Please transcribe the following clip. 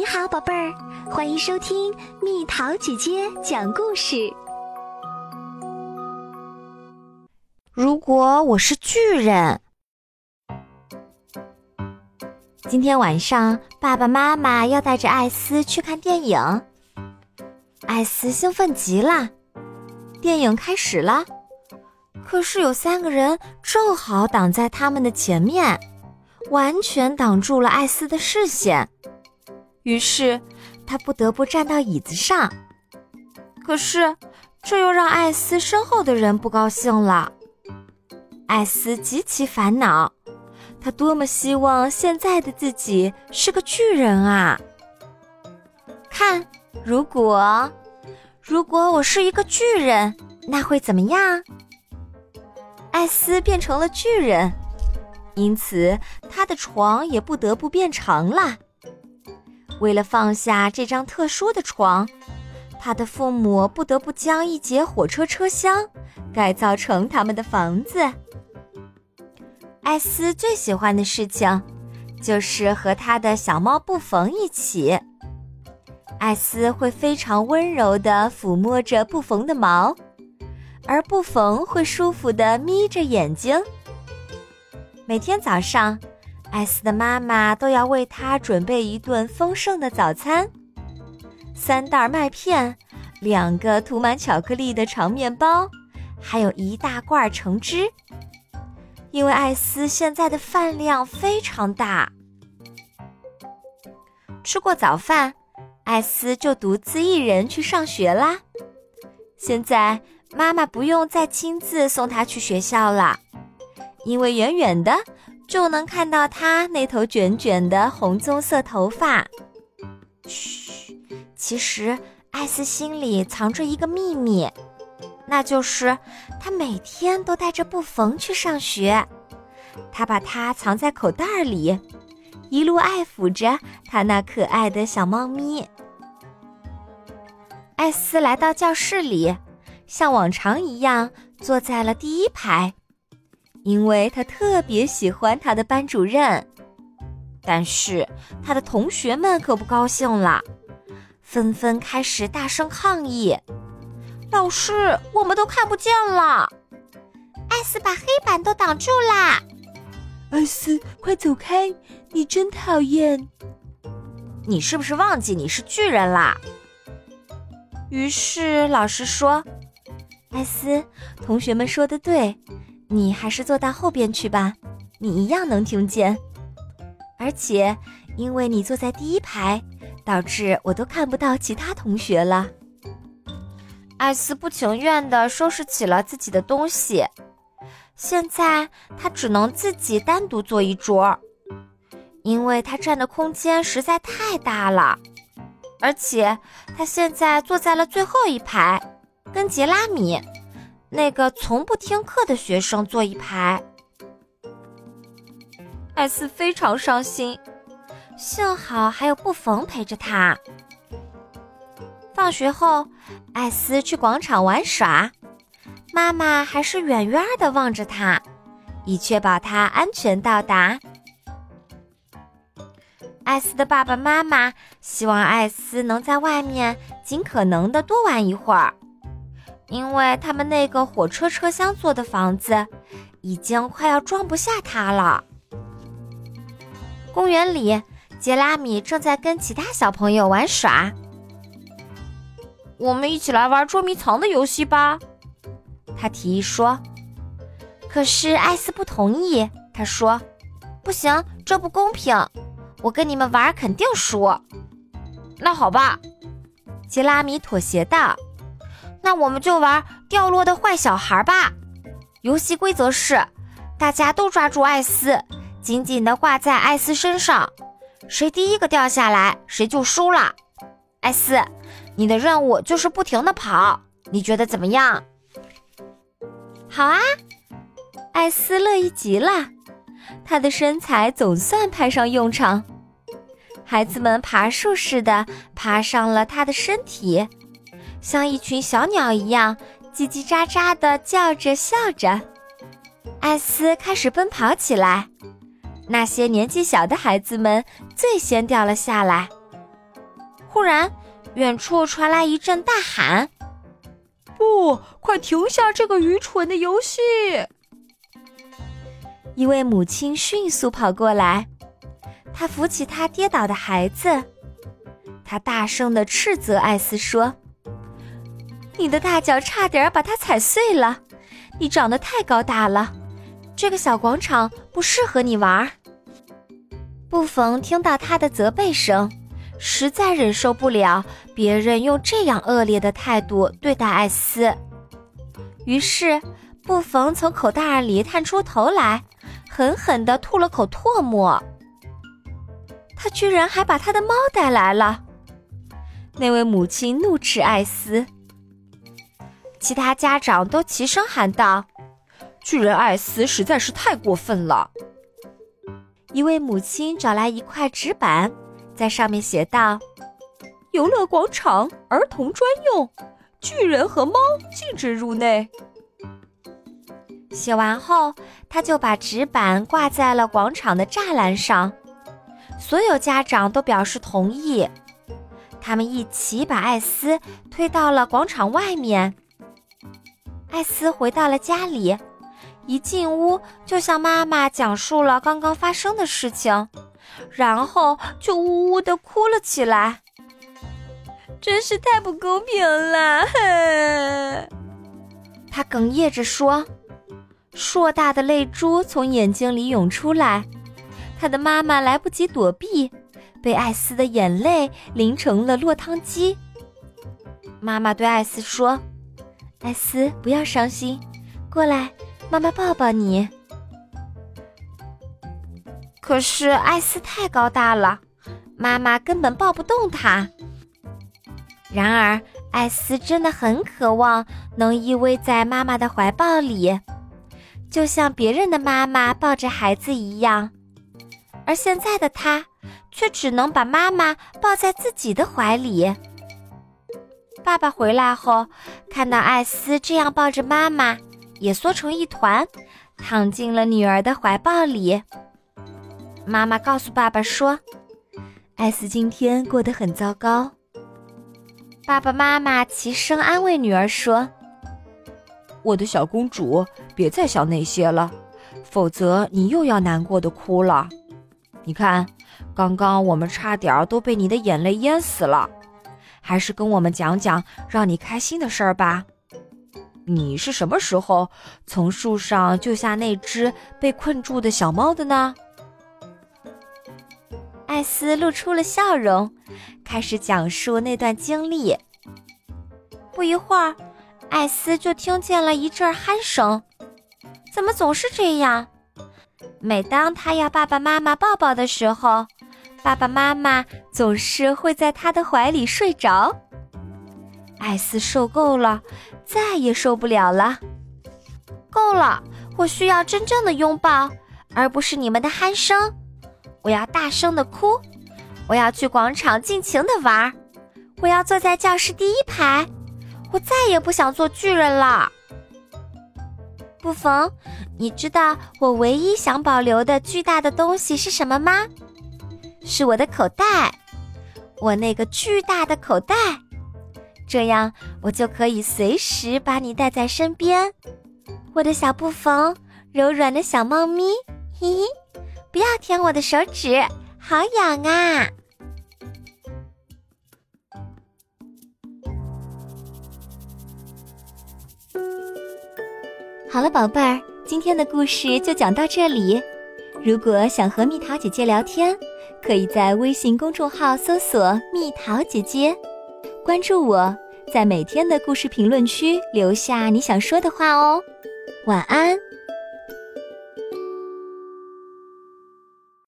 你好，宝贝儿，欢迎收听蜜桃姐姐讲故事。如果我是巨人，今天晚上爸爸妈妈要带着艾斯去看电影。艾斯兴奋极了，电影开始了，可是有三个人正好挡在他们的前面，完全挡住了艾斯的视线。于是，他不得不站到椅子上。可是，这又让艾斯身后的人不高兴了。艾斯极其烦恼，他多么希望现在的自己是个巨人啊！看，如果，如果我是一个巨人，那会怎么样？艾斯变成了巨人，因此他的床也不得不变长了。为了放下这张特殊的床，他的父母不得不将一节火车车厢改造成他们的房子。艾斯最喜欢的事情，就是和他的小猫布冯一起。艾斯会非常温柔地抚摸着布冯的毛，而布冯会舒服地眯着眼睛。每天早上。艾斯的妈妈都要为他准备一顿丰盛的早餐：三袋麦片，两个涂满巧克力的长面包，还有一大罐橙汁。因为艾斯现在的饭量非常大。吃过早饭，艾斯就独自一人去上学啦。现在妈妈不用再亲自送他去学校了，因为远远的。就能看到他那头卷卷的红棕色头发。嘘，其实艾斯心里藏着一个秘密，那就是他每天都带着布冯去上学。他把它藏在口袋里，一路爱抚着他那可爱的小猫咪。艾斯来到教室里，像往常一样坐在了第一排。因为他特别喜欢他的班主任，但是他的同学们可不高兴了，纷纷开始大声抗议：“老师，我们都看不见了！艾斯把黑板都挡住啦！艾斯，快走开！你真讨厌！你是不是忘记你是巨人啦？”于是老师说：“艾斯，同学们说的对。”你还是坐到后边去吧，你一样能听见。而且，因为你坐在第一排，导致我都看不到其他同学了。艾斯不情愿地收拾起了自己的东西，现在他只能自己单独坐一桌，因为他占的空间实在太大了。而且，他现在坐在了最后一排，跟杰拉米。那个从不听课的学生坐一排，艾斯非常伤心。幸好还有布冯陪着他。放学后，艾斯去广场玩耍，妈妈还是远远的望着他，以确保他安全到达。艾斯的爸爸妈妈希望艾斯能在外面尽可能的多玩一会儿。因为他们那个火车车厢做的房子，已经快要装不下他了。公园里，杰拉米正在跟其他小朋友玩耍。我们一起来玩捉迷藏的游戏吧，他提议说。可是艾斯不同意，他说：“不行，这不公平，我跟你们玩肯定输。”那好吧，杰拉米妥协道。那我们就玩掉落的坏小孩吧。游戏规则是，大家都抓住艾斯，紧紧地挂在艾斯身上，谁第一个掉下来，谁就输了。艾斯，你的任务就是不停地跑，你觉得怎么样？好啊，艾斯乐意极了，他的身材总算派上用场。孩子们爬树似的爬上了他的身体。像一群小鸟一样叽叽喳喳地叫着笑着，艾斯开始奔跑起来。那些年纪小的孩子们最先掉了下来。忽然，远处传来一阵大喊：“不，快停下这个愚蠢的游戏！”一位母亲迅速跑过来，她扶起她跌倒的孩子，她大声的斥责艾斯说：“你的大脚差点把它踩碎了，你长得太高大了，这个小广场不适合你玩。”布冯听到他的责备声，实在忍受不了别人用这样恶劣的态度对待艾斯，于是布冯从口袋里探出头来。狠狠地吐了口唾沫，他居然还把他的猫带来了。那位母亲怒斥艾斯，其他家长都齐声喊道：“巨人艾斯实在是太过分了！”一位母亲找来一块纸板，在上面写道：“游乐广场儿童专用，巨人和猫禁止入内。”写完后，他就把纸板挂在了广场的栅栏上。所有家长都表示同意，他们一起把艾斯推到了广场外面。艾斯回到了家里，一进屋就向妈妈讲述了刚刚发生的事情，然后就呜呜地哭了起来。真是太不公平了！他哽咽着说。硕大的泪珠从眼睛里涌出来，他的妈妈来不及躲避，被艾斯的眼泪淋成了落汤鸡。妈妈对艾斯说：“艾斯，不要伤心，过来，妈妈抱抱你。”可是艾斯太高大了，妈妈根本抱不动他。然而，艾斯真的很渴望能依偎在妈妈的怀抱里。就像别人的妈妈抱着孩子一样，而现在的他却只能把妈妈抱在自己的怀里。爸爸回来后，看到艾斯这样抱着妈妈，也缩成一团，躺进了女儿的怀抱里。妈妈告诉爸爸说：“艾斯今天过得很糟糕。”爸爸妈妈齐声安慰女儿说。我的小公主，别再想那些了，否则你又要难过的哭了。你看，刚刚我们差点都被你的眼泪淹死了。还是跟我们讲讲让你开心的事儿吧。你是什么时候从树上救下那只被困住的小猫的呢？艾斯露出了笑容，开始讲述那段经历。不一会儿。艾斯就听见了一阵鼾声，怎么总是这样？每当他要爸爸妈妈抱抱的时候，爸爸妈妈总是会在他的怀里睡着。艾斯受够了，再也受不了了。够了，我需要真正的拥抱，而不是你们的鼾声。我要大声的哭，我要去广场尽情的玩，我要坐在教室第一排。我再也不想做巨人了，不逢，你知道我唯一想保留的巨大的东西是什么吗？是我的口袋，我那个巨大的口袋，这样我就可以随时把你带在身边，我的小不逢，柔软的小猫咪，嘿嘿，不要舔我的手指，好痒啊！好了，宝贝儿，今天的故事就讲到这里。如果想和蜜桃姐姐聊天，可以在微信公众号搜索“蜜桃姐姐”，关注我，在每天的故事评论区留下你想说的话哦。晚安。